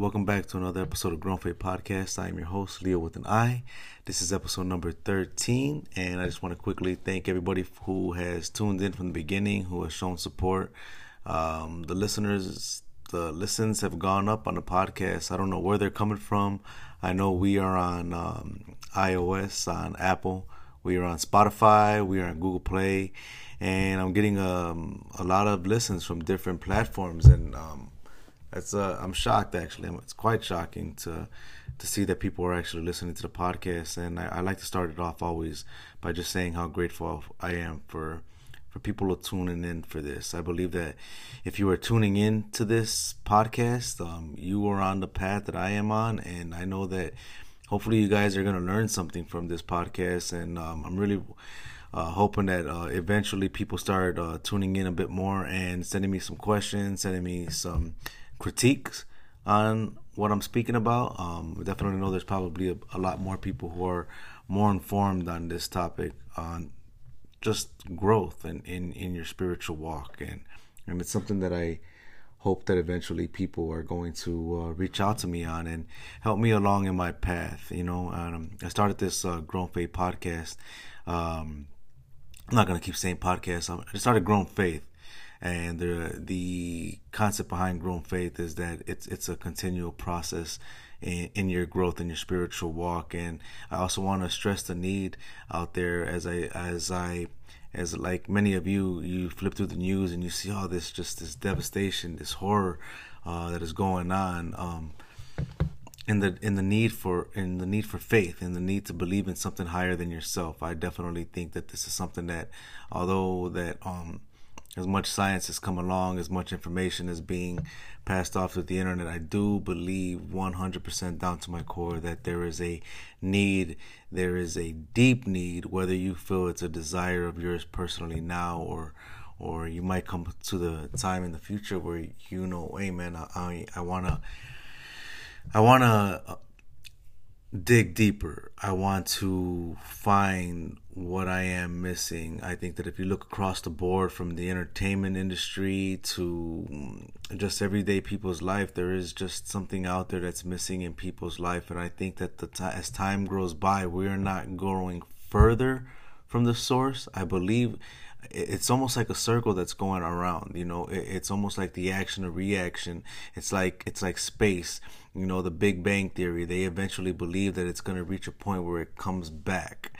welcome back to another episode of Grown Faith Podcast. I am your host, Leo with an I. This is episode number 13, and I just want to quickly thank everybody who has tuned in from the beginning, who has shown support. Um, the listeners, the listens have gone up on the podcast. I don't know where they're coming from. I know we are on um, iOS, on Apple, we are on Spotify, we are on Google Play, and I'm getting um, a lot of listens from different platforms, and it's uh, I'm shocked actually. It's quite shocking to to see that people are actually listening to the podcast, and I, I like to start it off always by just saying how grateful I am for for people tuning in for this. I believe that if you are tuning in to this podcast, um, you are on the path that I am on, and I know that hopefully you guys are going to learn something from this podcast, and um, I'm really. Uh, hoping that uh, eventually people start uh, tuning in a bit more and sending me some questions, sending me some critiques on what I'm speaking about. Um, definitely know there's probably a, a, lot more people who are more informed on this topic on just growth and in, in your spiritual walk. And, and it's something that I hope that eventually people are going to uh, reach out to me on and help me along in my path. You know, um, I started this uh, Grown Faith podcast. Um, I'm not going to keep saying podcast. I started Grown Faith and the the concept behind grown faith is that it's it's a continual process in, in your growth in your spiritual walk. And I also want to stress the need out there as I as I as like many of you you flip through the news and you see all this just this devastation this horror uh, that is going on um, in the in the need for in the need for faith in the need to believe in something higher than yourself. I definitely think that this is something that although that um as much science has come along, as much information is being passed off to the internet, I do believe 100% down to my core that there is a need, there is a deep need, whether you feel it's a desire of yours personally now or or you might come to the time in the future where you know, hey man, I I, I wanna I wanna dig deeper. I want to find what I am missing. I think that if you look across the board from the entertainment industry to mm, just everyday people's life, there is just something out there that's missing in people's life. And I think that the t- as time grows by, we are not growing further from the source. I believe it's almost like a circle that's going around you know? It's almost like the action or reaction. It's like it's like space you know the big bang theory. They eventually believe that it's going to reach a point where it comes back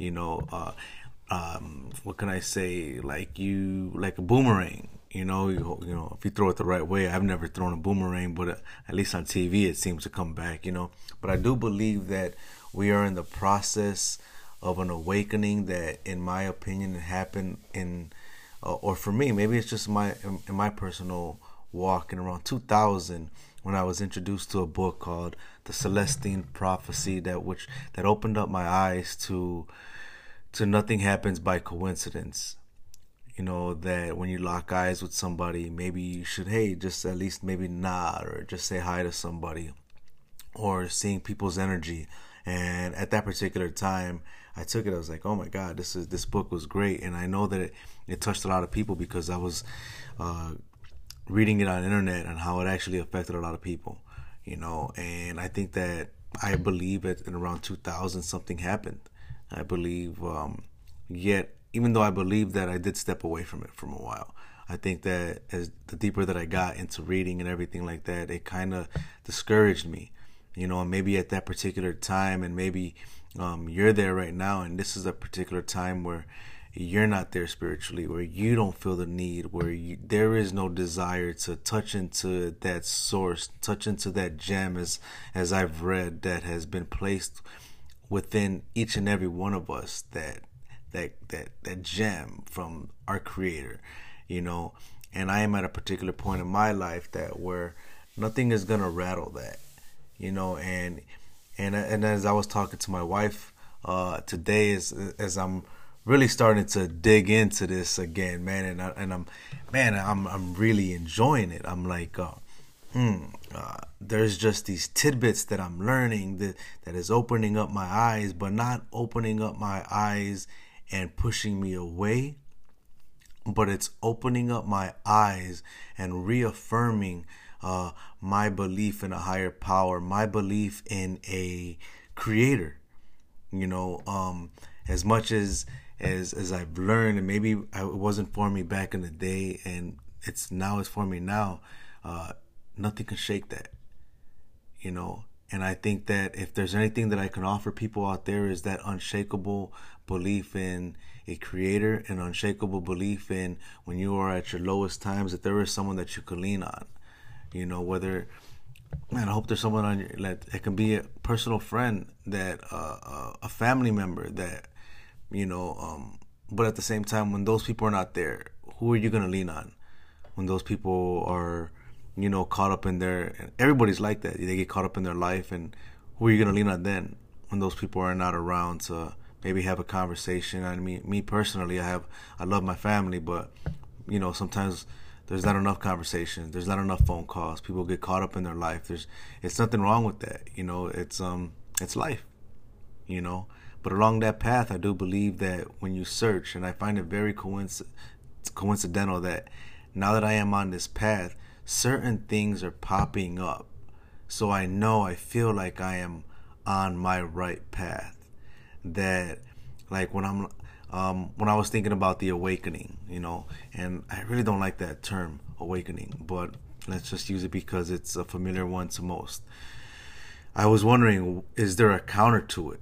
you know? Uh, um, what can i say? Like you like a boomerang you know? You, you know if you throw it the right way i've never thrown a boomerang but uh, at least on tv it seems to come back you know? But i do believe that we are in the process of an awakening that, in my opinion, happened in, uh, or for me, maybe it's just my in my personal walk in around 2000 when I was introduced to a book called The Celestine Prophecy that which that opened up my eyes to to nothing happens by coincidence. You know that when you lock eyes with somebody, maybe you should hey just at least maybe nod or just say hi to somebody, or seeing people's energy. And at that particular time, I took it. I was like, oh my god, this is this book was great, and I know that it, it touched a lot of people because I was uh, reading it on internet and how it actually affected a lot of people, you know. And I think that I believe that in around 2000 something happened. I believe, um, yet even though I believe that I did step away from it from a while. I think that as the deeper that I got into reading and everything like that, it kind of discouraged me, you know. And maybe at that particular time, and maybe um, you're there right now, and this is a particular time where you're not there spiritually, where you don't feel the need, where you, there is no desire to touch into that source, touch into that gem, as as I've read that has been placed within each and every one of us. That that that that gem from our Creator, you know. And I am at a particular point in my life that where nothing is gonna rattle that, you know, and and and as I was talking to my wife uh, today, as as I'm really starting to dig into this again, man, and I, and I'm man, I'm I'm really enjoying it. I'm like, uh, hmm, uh, there's just these tidbits that I'm learning that that is opening up my eyes, but not opening up my eyes and pushing me away, but it's opening up my eyes and reaffirming uh, my belief in a higher power, my belief in a creator. You know, um, as much as as as I've learned, and maybe it wasn't for me back in the day, and it's now it's for me now. Uh, nothing can shake that. You know, and I think that if there's anything that I can offer people out there is that unshakable belief in a creator, an unshakable belief in when you are at your lowest times that there is someone that you can lean on. You know, whether man, I hope there's someone on your that it can be a personal friend, that uh, uh, a family member, that you know. Um, but at the same time, when those people are not there, who are you gonna lean on? When those people are you know, caught up in their. Everybody's like that. They get caught up in their life, and who are you gonna lean on then when those people are not around to maybe have a conversation? I mean, me personally, I have I love my family, but you know, sometimes there's not enough conversation. There's not enough phone calls. People get caught up in their life. There's it's nothing wrong with that. You know, it's um it's life. You know, but along that path, I do believe that when you search, and I find it very coinc- coincidental that now that I am on this path certain things are popping up. So I know I feel like I am on my right path. That like when I'm um, when I was thinking about the awakening, you know, and I really don't like that term awakening, but let's just use it because it's a familiar one to most. I was wondering, is there a counter to it?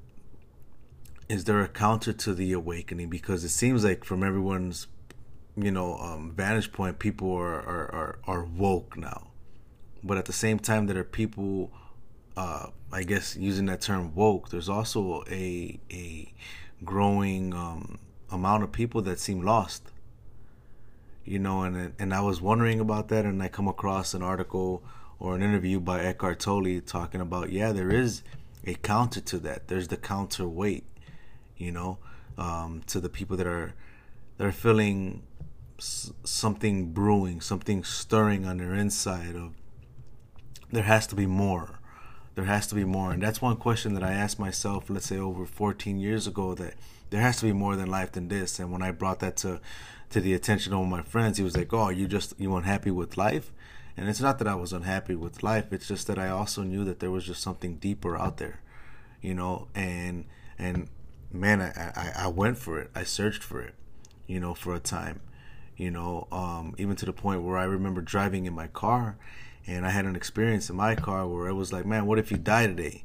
Is there a counter to the awakening? Because it seems like from everyone's you know um, vantage point, people are, are, are are woke now, but at the same time, there are people. Uh, I guess using that term woke, there's also a a growing um, amount of people that seem lost. You know, and and I was wondering about that, and I come across an article or an interview by Eckhart Tolle talking about yeah, there is a counter to that. There's the counterweight, you know, um, to the people that are that are feeling something brewing, something stirring on their inside of there has to be more. There has to be more. And that's one question that I asked myself, let's say over 14 years ago, that there has to be more than life than this. And when I brought that to to the attention of my friends, he was like, Oh, you just you unhappy with life? And it's not that I was unhappy with life, it's just that I also knew that there was just something deeper out there. You know, and and man, I, I, I went for it. I searched for it, you know, for a time you know, um, even to the point where I remember driving in my car and I had an experience in my car where it was like, man, what if you die today?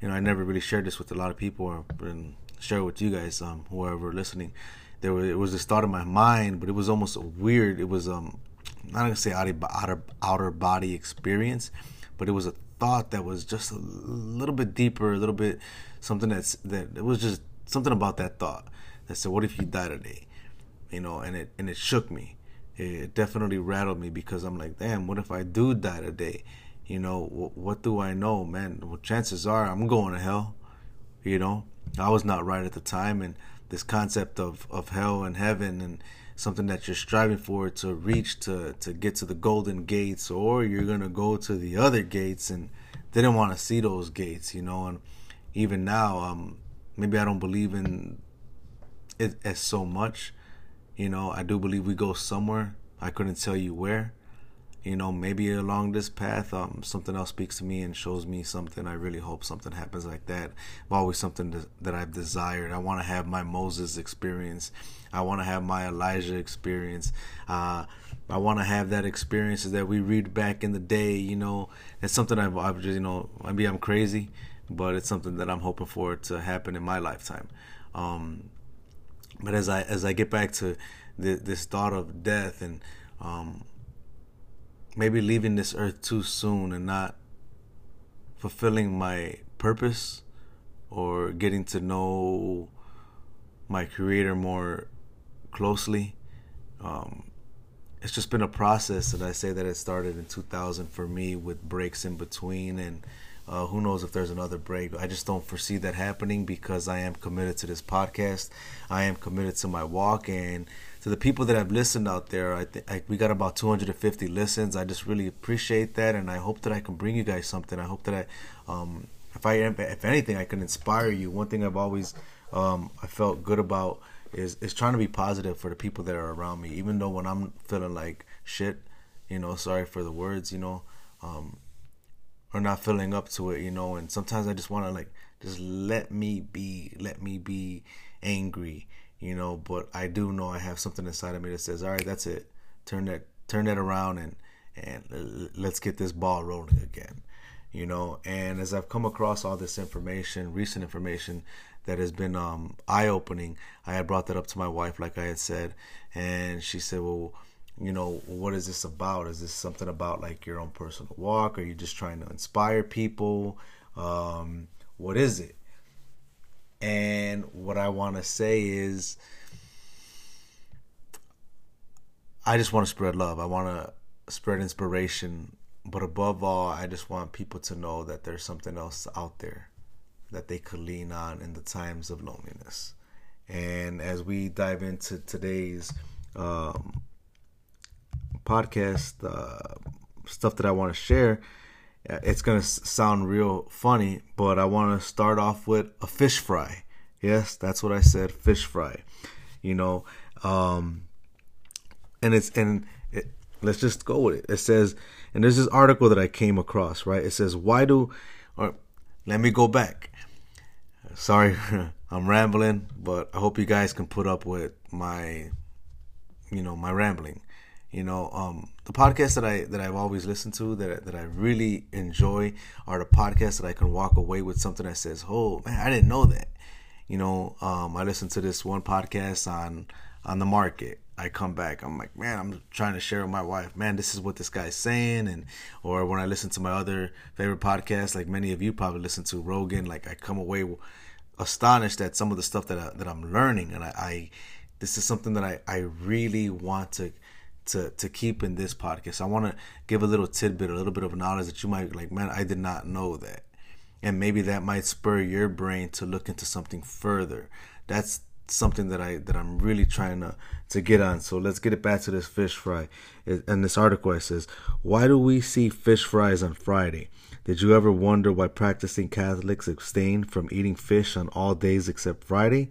You know, I never really shared this with a lot of people and share it with you guys, um, whoever listening. There was, it was this thought in my mind, but it was almost weird. It was, um, I'm not gonna say outer, outer, outer body experience, but it was a thought that was just a little bit deeper, a little bit something that's that it was just something about that thought that said, what if you die today? you know, and it and it shook me. It definitely rattled me because I'm like, damn, what if I do die today? You know, what, what do I know, man? Well, chances are I'm going to hell. You know, I was not right at the time, and this concept of of hell and heaven and something that you're striving for to reach to to get to the golden gates or you're gonna go to the other gates and didn't want to see those gates you know and even now um maybe i don't believe in it as so much you know, I do believe we go somewhere. I couldn't tell you where. You know, maybe along this path, um, something else speaks to me and shows me something. I really hope something happens like that. always something to, that I've desired. I want to have my Moses experience. I want to have my Elijah experience. Uh, I want to have that experiences that we read back in the day. You know, it's something I've, I've just, you know, maybe I'm crazy, but it's something that I'm hoping for to happen in my lifetime. Um, but as I as I get back to the, this thought of death and um, maybe leaving this earth too soon and not fulfilling my purpose or getting to know my creator more closely. Um, it's just been a process, and I say that it started in 2000 for me with breaks in between and uh, who knows if there's another break? I just don't foresee that happening because I am committed to this podcast. I am committed to my walk and to the people that have listened out there. I think we got about 250 listens. I just really appreciate that, and I hope that I can bring you guys something. I hope that I, um, if I, if anything, I can inspire you. One thing I've always, um, I felt good about is is trying to be positive for the people that are around me, even though when I'm feeling like shit, you know, sorry for the words, you know um, or not filling up to it, you know. And sometimes I just want to like just let me be, let me be angry, you know. But I do know I have something inside of me that says, all right, that's it. Turn that turn that around and and let's get this ball rolling again you know and as i've come across all this information recent information that has been um, eye-opening i had brought that up to my wife like i had said and she said well you know what is this about? Is this something about like your own personal walk? Are you just trying to inspire people? Um, what is it? And what i want to say is i just want to spread love. I want to spread inspiration but above all, I just want people to know that there's something else out there that they could lean on in the times of loneliness. And as we dive into today's um, podcast uh, stuff that I want to share, uh, it's going to sound real funny, but I want to start off with a fish fry. Yes, that's what I said, fish fry. You know, um, and it's and it, let's just go with it. It says and there's this article that I came across, right? It says, Why do, or let me go back. Sorry, I'm rambling, but I hope you guys can put up with my, you know, my rambling. You know, um, the podcasts that I that I've always listened to that that I really enjoy are the podcasts that I can walk away with something that says, "Oh man, I didn't know that." You know, um, I listened to this one podcast on on the market I come back, I'm like, man, I'm trying to share with my wife, man, this is what this guy's saying, and or when I listen to my other favorite podcasts, like many of you probably listen to Rogan, like I come away astonished at some of the stuff that I, that I'm learning, and I, I this is something that I I really want to to to keep in this podcast. I want to give a little tidbit, a little bit of knowledge that you might like, man, I did not know that, and maybe that might spur your brain to look into something further. That's something that I that I'm really trying to to get on. So let's get it back to this fish fry. And this article it says, "Why do we see fish fries on Friday? Did you ever wonder why practicing Catholics abstain from eating fish on all days except Friday?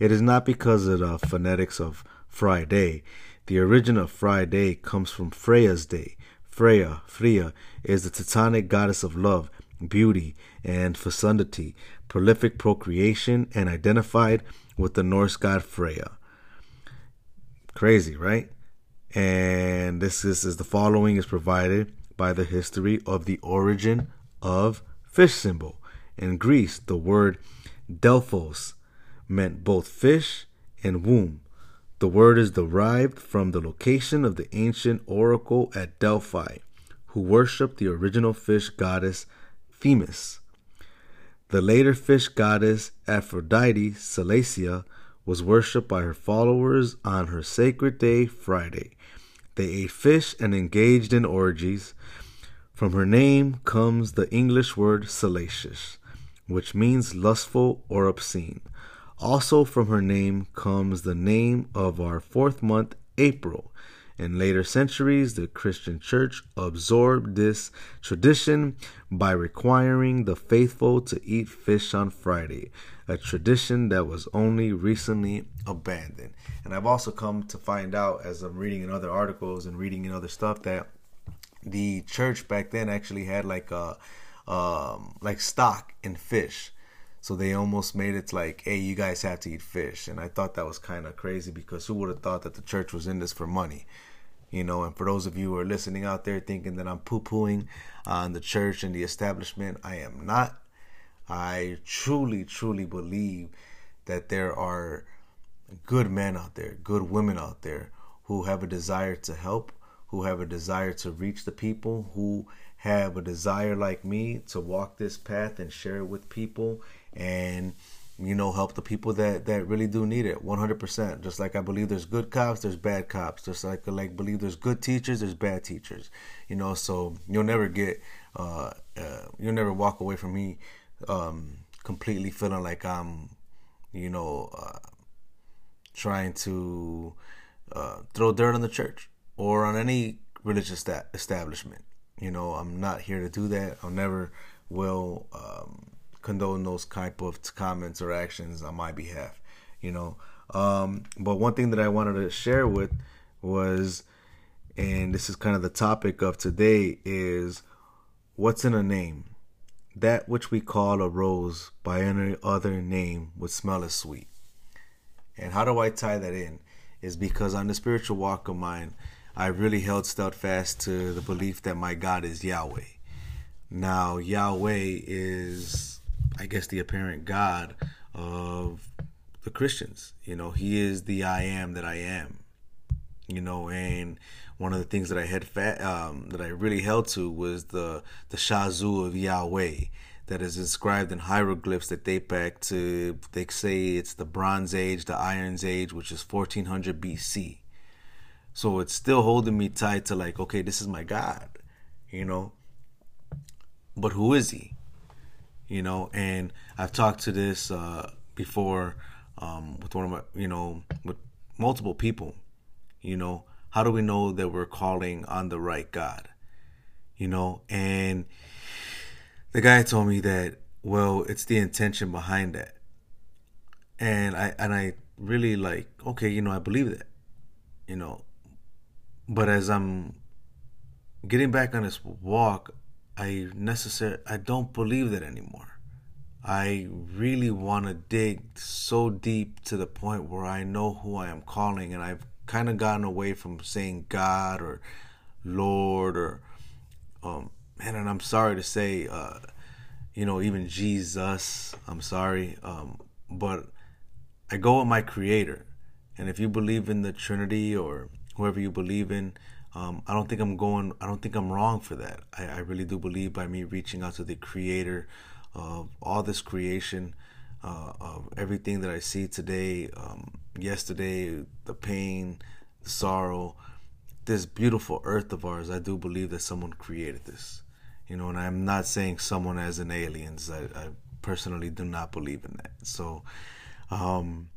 It is not because of the phonetics of Friday. The origin of Friday comes from Freya's day. Freya, Freya, is the Teutonic goddess of love, beauty, and fecundity, prolific procreation, and identified with the Norse god Freya. Crazy, right? And this is, is the following is provided by the history of the origin of fish symbol. In Greece, the word Delphos meant both fish and womb. The word is derived from the location of the ancient oracle at Delphi, who worshipped the original fish goddess Themis. The later fish goddess Aphrodite Salacia was worshipped by her followers on her sacred day, Friday. They ate fish and engaged in orgies. From her name comes the English word salacious, which means lustful or obscene. Also, from her name comes the name of our fourth month, April, in later centuries, the Christian church absorbed this tradition by requiring the faithful to eat fish on Friday, a tradition that was only recently abandoned. And I've also come to find out, as I'm reading in other articles and reading in other stuff, that the church back then actually had like a um, like stock in fish. So they almost made it like, hey, you guys have to eat fish. And I thought that was kind of crazy because who would have thought that the church was in this for money? You know, and for those of you who are listening out there thinking that I'm poo pooing on uh, the church and the establishment, I am not. I truly, truly believe that there are good men out there, good women out there who have a desire to help, who have a desire to reach the people, who have a desire like me to walk this path and share it with people and you know, help the people that, that really do need it 100%. Just like I believe there's good cops, there's bad cops. Just like like believe there's good teachers, there's bad teachers. You know, so you'll never get, uh, uh, you'll never walk away from me um, completely feeling like I'm, you know, uh, trying to uh, throw dirt on the church or on any religious establishment. You know, I'm not here to do that. I'll never will. Um, condone those type of comments or actions on my behalf, you know. Um, but one thing that I wanted to share with was and this is kind of the topic of today is what's in a name? That which we call a rose by any other name would smell as sweet. And how do I tie that in? Is because on the spiritual walk of mine, I really held steadfast to the belief that my God is Yahweh. Now, Yahweh is, I guess, the apparent God of the Christians. You know, He is the I am that I am. You know, and one of the things that I had fat, um, that I really held to was the the Shasu of Yahweh that is inscribed in hieroglyphs that date back to they say it's the Bronze Age, the Iron's Age, which is 1400 BC. So it's still holding me tight to like, okay, this is my God, you know. But who is he? You know, and I've talked to this uh, before um, with one of my, you know, with multiple people. You know, how do we know that we're calling on the right God? You know, and the guy told me that, well, it's the intention behind that. And I and I really like, okay, you know, I believe that. You know, but as I'm getting back on this walk, I necessary I don't believe that anymore. I really want to dig so deep to the point where I know who I am calling and I've kind of gotten away from saying God or Lord or um man and I'm sorry to say uh you know even Jesus I'm sorry um but I go with my creator and if you believe in the Trinity or whoever you believe in um, I don't think I'm going I don't think I'm wrong for that I, I really do believe by me reaching out to the creator of all this creation uh, of everything that I see today, um, yesterday, the pain, the sorrow, this beautiful earth of ours. I do believe that someone created this, you know, and I'm not saying someone as an aliens. I, I personally do not believe in that. So, um,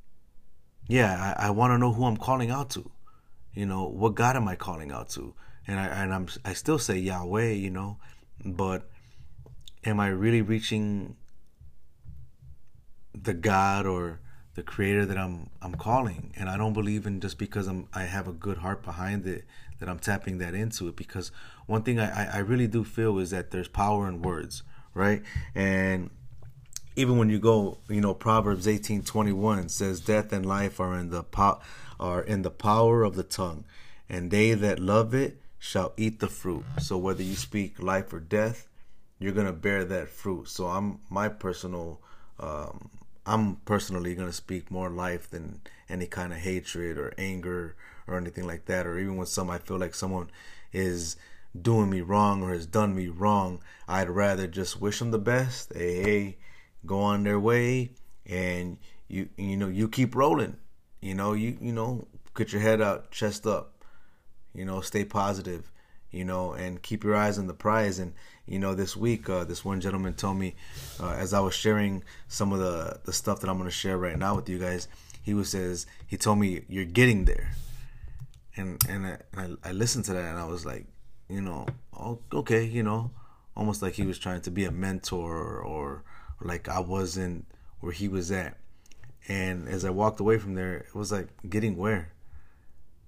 yeah, I, I want to know who I'm calling out to. You know, what God am I calling out to? And I and I'm I still say Yahweh, you know, but am I really reaching the God or the creator that I'm I'm calling and I don't believe in just because I'm I have a good heart behind it that I'm tapping that into it because one thing I, I really do feel is that there's power in words right and even when you go you know Proverbs eighteen twenty one says death and life are in the po- are in the power of the tongue and they that love it shall eat the fruit so whether you speak life or death you're gonna bear that fruit so I'm my personal um, I'm personally going to speak more life than any kind of hatred or anger or anything like that. Or even when some I feel like someone is doing me wrong or has done me wrong, I'd rather just wish them the best. Hey, hey, go on their way, and you you know you keep rolling. You know you you know get your head up chest up. You know, stay positive. You know, and keep your eyes on the prize. And you know, this week, uh, this one gentleman told me, uh, as I was sharing some of the the stuff that I'm going to share right now with you guys, he was says he told me you're getting there, and and I, and I, I listened to that and I was like, you know, oh, okay, you know, almost like he was trying to be a mentor or, or like I wasn't where he was at, and as I walked away from there, it was like getting where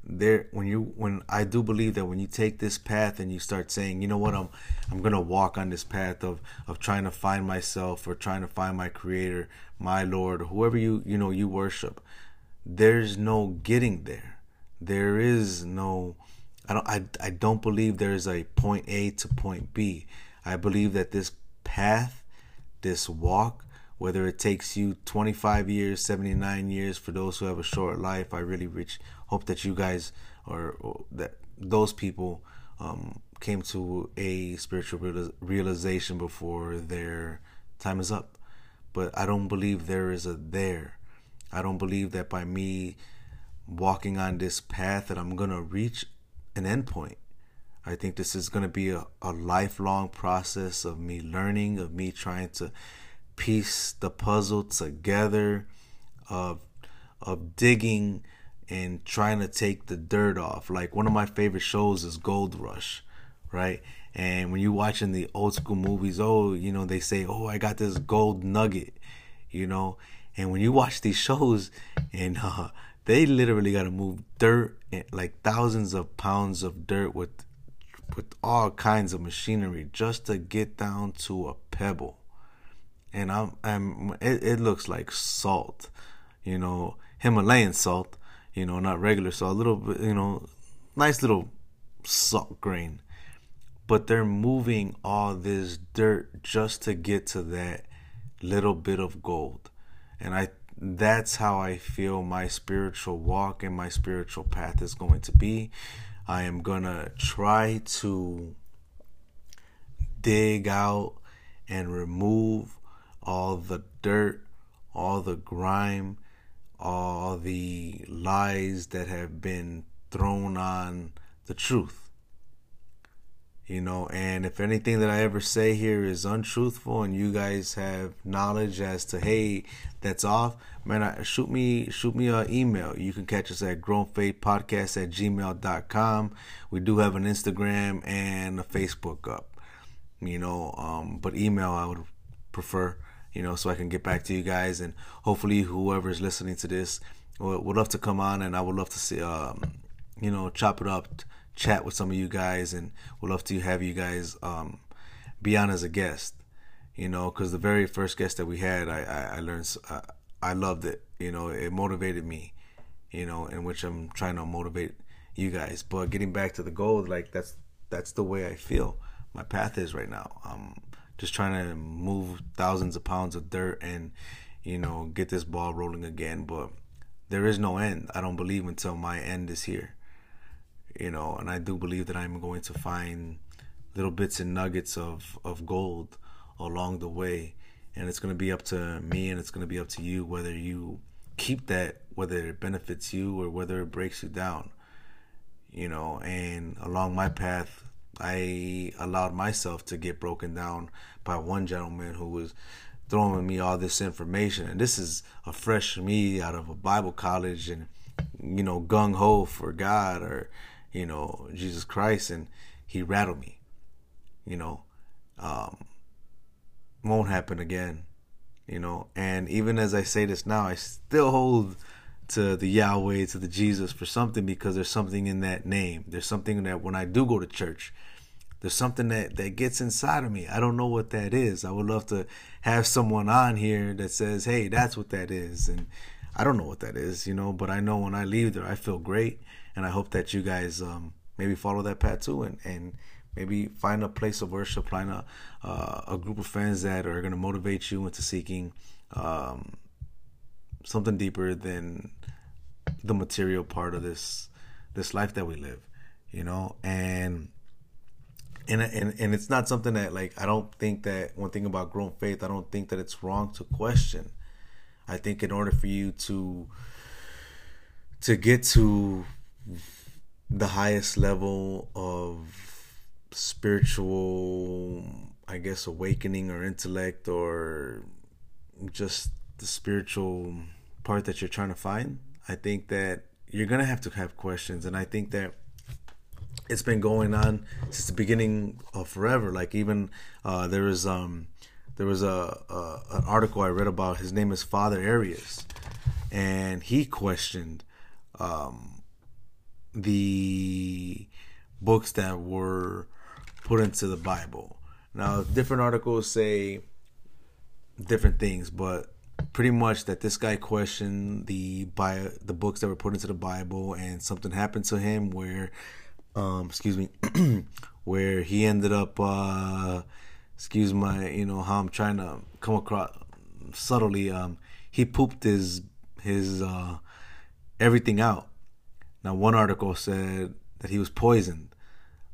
there when you when I do believe that when you take this path and you start saying, you know what, I'm I'm gonna walk on this path of of trying to find myself or trying to find my creator, my Lord, whoever you you know you worship, there's no getting there. There is no I don't I, I don't believe there is a point A to point B. I believe that this path, this walk, whether it takes you 25 years, 79 years for those who have a short life, I really reach hope that you guys or, that those people um, came to a spiritual realization before their time is up. But I don't believe there is a there. I don't believe that by me walking on this path that I'm gonna reach an endpoint. I think this is gonna be a, a lifelong process of me learning, of me trying to piece the puzzle together, of of digging and trying to take the dirt off. Like one of my favorite shows is Gold Rush, right? And when you're watching the old school movies, oh, you know, they say, oh, I got this gold nugget, you know. And when you watch these shows and uh, they literally got to move dirt, eh, like thousands of pounds of dirt with with all kinds of machinery just to get down to a pebble. And I'm, I'm it, it looks like salt, you know, Himalayan salt, you know, not regular salt, a little bit, you know, nice little salt grain. But they're moving all this dirt just to get to that little bit of gold. And I that's how I feel my spiritual walk and my spiritual path is going to be. I am going to try to dig out and remove all the dirt, all the grime, all the lies that have been thrown on the truth you know and if anything that i ever say here is untruthful and you guys have knowledge as to hey that's off man I, shoot me shoot me an email. You can catch us at grownfaithpodcast at gmail.com we do have an instagram and a facebook up you know um, but email i would prefer you know so i can get back to you guys. And hopefully whoever is listening to this would, would love to come on and i would love to see um, you know chop it up chat with some of you guys, and would love to have you guys um, be on as a guest. You know, because the very first guest that we had, I I, I learned uh, I loved it. You know, it motivated me. You know, in which I'm trying to motivate you guys. But getting back to the goal, like that's that's the way I feel my path is right now. I'm just trying to move thousands of pounds of dirt and you know get this ball rolling again. But there is no end. I don't believe until my end is here you know, and I do believe that I'm going to find little bits and nuggets of, of gold along the way. And it's going to be up to me and it's going to be up to you whether you keep that, whether it benefits you or whether it breaks you down. You know, and along my path, I allowed myself to get broken down by one gentleman who was throwing me all this information. And this is a fresh me out of a Bible college and, you know, gung ho for God or, you know, Jesus Christ, and he rattled me. You know, um, won't happen again. You know, and even as I say this now, I still hold to the Yahweh, to the Jesus for something because there's something in that name. There's something that when I do go to church, there's something that, that gets inside of me. I don't know what that is. I would love to have someone on here that says, hey, that's what that is. And I don't know what that is, you know, but I know when I leave there, I feel great and I hope that you guys um, maybe follow that path too, and and maybe find a place of worship, find a uh, a group of friends that are going to motivate you into seeking um, something deeper than the material part of this this life that we live, you know, and. And, and and it's not something that like I don't think that one thing about grown faith I don't think that it's wrong to question. I think in order for you to to get to the highest level of spiritual, I guess, awakening or intellect or just the spiritual part that you're trying to find, I think that you're going to have to have questions. And I think that it's been going on since the beginning of forever. Like even uh, there was um, there was a, a, an article I read about. His name is Father Arius, and he questioned um, the books that were put into the Bible. Now, different articles say different things, but pretty much that this guy questioned the bio, the books that were put into the Bible, and something happened to him where, um, excuse me, where he ended up, uh, excuse my, you know how I'm trying to come across subtly. Um, he pooped his his uh, everything out now, one article said that he was poisoned.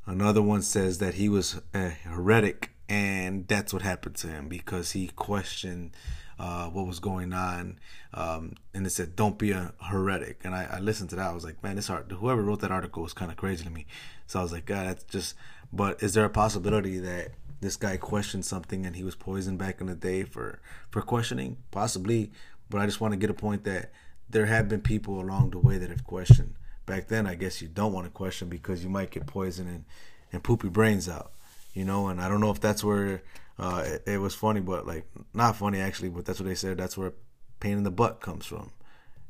Another one says that he was a heretic, and that's what happened to him because he questioned uh, what was going on. Um, and it said, "Don't be a heretic." And I, I, listened to that. I was like, "Man, this art. Whoever wrote that article was kind of crazy to me." So I was like, "God, that's just." But is there a possibility that this guy questioned something and he was poisoned back in the day for for questioning? Possibly. But I just want to get a point that there have been people along the way that have questioned back then I guess you don't want to question because you might get poisoned and, and poop your brains out, you know. And I don't know if that's where uh, it, it, was funny, but like not funny actually, but that's what they said. That's where pain in the butt comes from,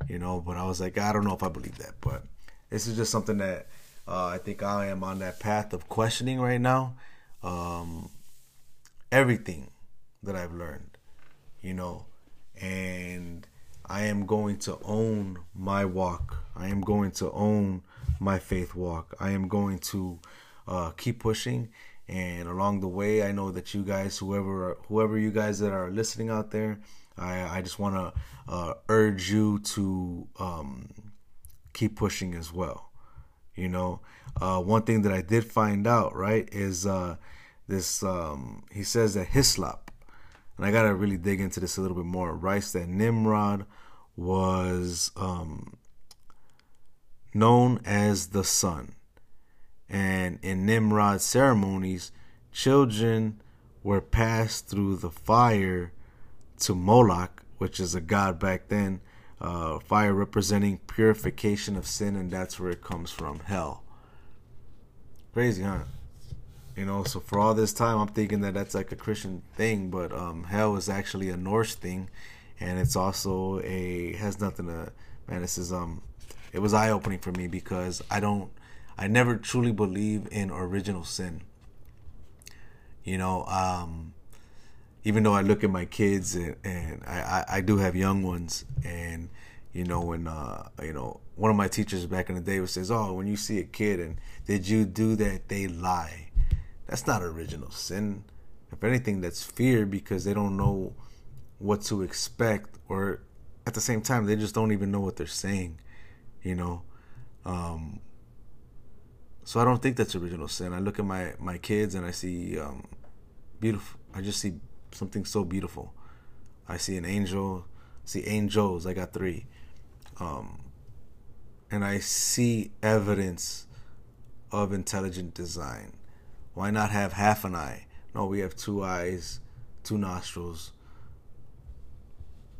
you know. But I was like, I don't know if I believe that. But this is just something that uh, I think I am on that path of questioning right now. Um, everything that I've learned, you know, and I am going to own my walk. I am going to own my faith walk. I am going to uh, keep pushing, and along the way, I know that you guys, whoever whoever you guys that are listening out there, I I just want to uh, urge you to um, keep pushing as well. You know, uh, one thing that I did find out right is uh, this. Um, he says that Hislop, and I gotta really dig into this a little bit more. Writes that Nimrod was um, known as the sun, and in Nimrod ceremonies, children were passed through the fire to Moloch, which is a god back then. Uh, fire representing purification of sin, and that's where it comes from. Hell. Crazy, huh? You know, so for all this time, I'm thinking that that's like a Christian thing, but um, hell is actually a Norse thing, and it's also a has nothing to. Man, this is um, it was eye opening for me because I don't, I never truly believe in original sin. You know, um, even though I look at my kids and, and I, I, I do have young ones and you know when uh, you know one of my teachers back in the day says oh when you see a kid and did you do that they lie that's not original sin if anything that's fear because they don't know what to expect or at the same time they just don't even know what they're saying you know um, so i don't think that's original sin i look at my my kids and i see um, beautiful i just see something so beautiful. I see an angel, see angels. I got three, um, and I see evidence of intelligent design. Why not have half an eye? No, we have two eyes, two nostrils,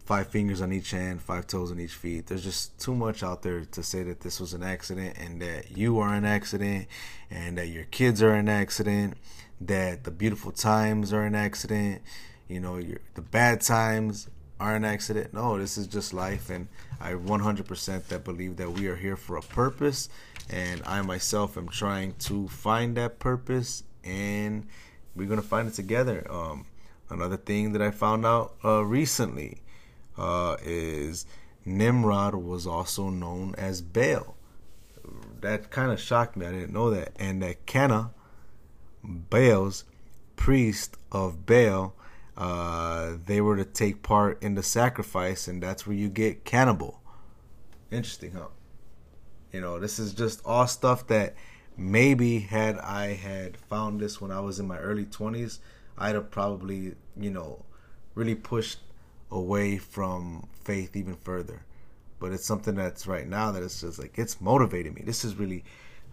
five fingers on each hand, five toes on each feet. There's just too much out there to say that this was an accident and that you are an accident and that your kids are an accident that the beautiful times are an accident, you know, the bad times are an accident. No, this is just life, and I 100% that believe that we are here for a purpose, and I myself am trying to find that purpose, and we're gonna find it together. Um, another thing that I found out uh, recently uh, is Nimrod was also known as Baal. That kind of shocked me. I didn't know that, and that Cana Baal's priest of Baal, uh, they were to take part in the sacrifice, and that's where you get cannibal. Interesting, huh? You know, this is just all stuff that maybe had I had found this when I was in my early 20s, I'd have probably, you know, really pushed away from faith even further. But it's something that's right now that it's just like it's motivating me. This is really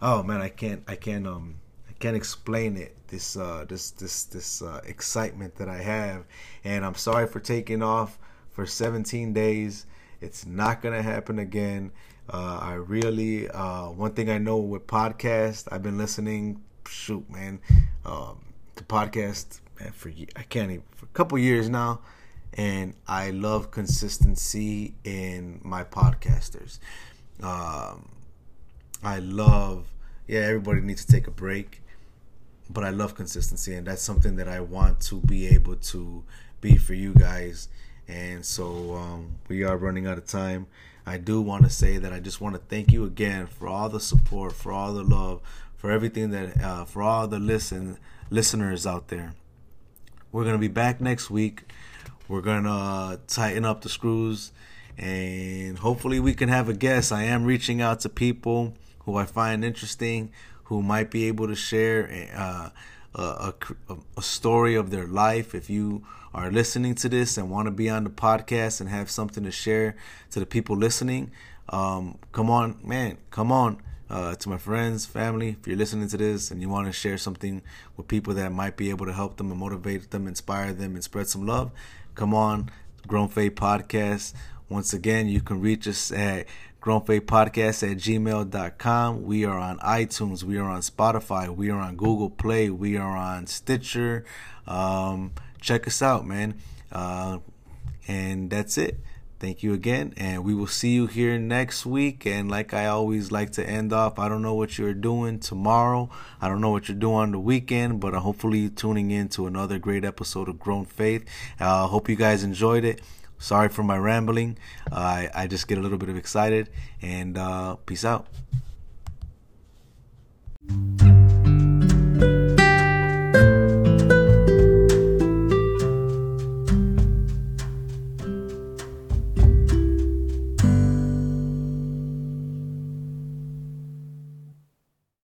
oh man, I can't I can't um I can't explain it. This uh, this this this uh, excitement that I have, and I'm sorry for taking off for 17 days. It's not gonna happen again. Uh, I really uh, one thing I know with podcast, I've been listening. Shoot, man, um, the podcast man, for I can't even for a couple years now, and I love consistency in my podcasters. Um, I love yeah. Everybody needs to take a break but I love consistency, and that's something that I want to be able to be for you guys. And so um, we are running out of time. I do want to say that I just want to thank you again for all the support, for all the love, for everything that, uh, for all the listen listeners out there. We're gonna be back next week. We're gonna tighten up the screws, and hopefully we can have a guest. I am reaching out to people who I find interesting, who might be able to share uh, a, a, a, story of their life. If you are listening to this and want to be on the podcast and have something to share to the people listening, um, come on, man, come on. Uh, to my friends, family, if you're listening to this and you want to share something with people that might be able to help them and motivate them, inspire them, and spread some love, come on, Grown Faith Podcast. Once again, you can reach us at grownfaithpodcast at gmail.com. We are on iTunes. We are on Spotify. We are on Google Play. We are on Stitcher. Um, check us out, man. Uh, and that's it. Thank you again, and we will see you here next week. And like I always like to end off, I don't know what you're doing tomorrow. I don't know what you're doing on the weekend, but uh, hopefully tuning in to another great episode of Grown Faith. I uh, hope you guys enjoyed it. Sorry for my rambling. Uh, I, I just get a little bit of excited. And uh, peace out.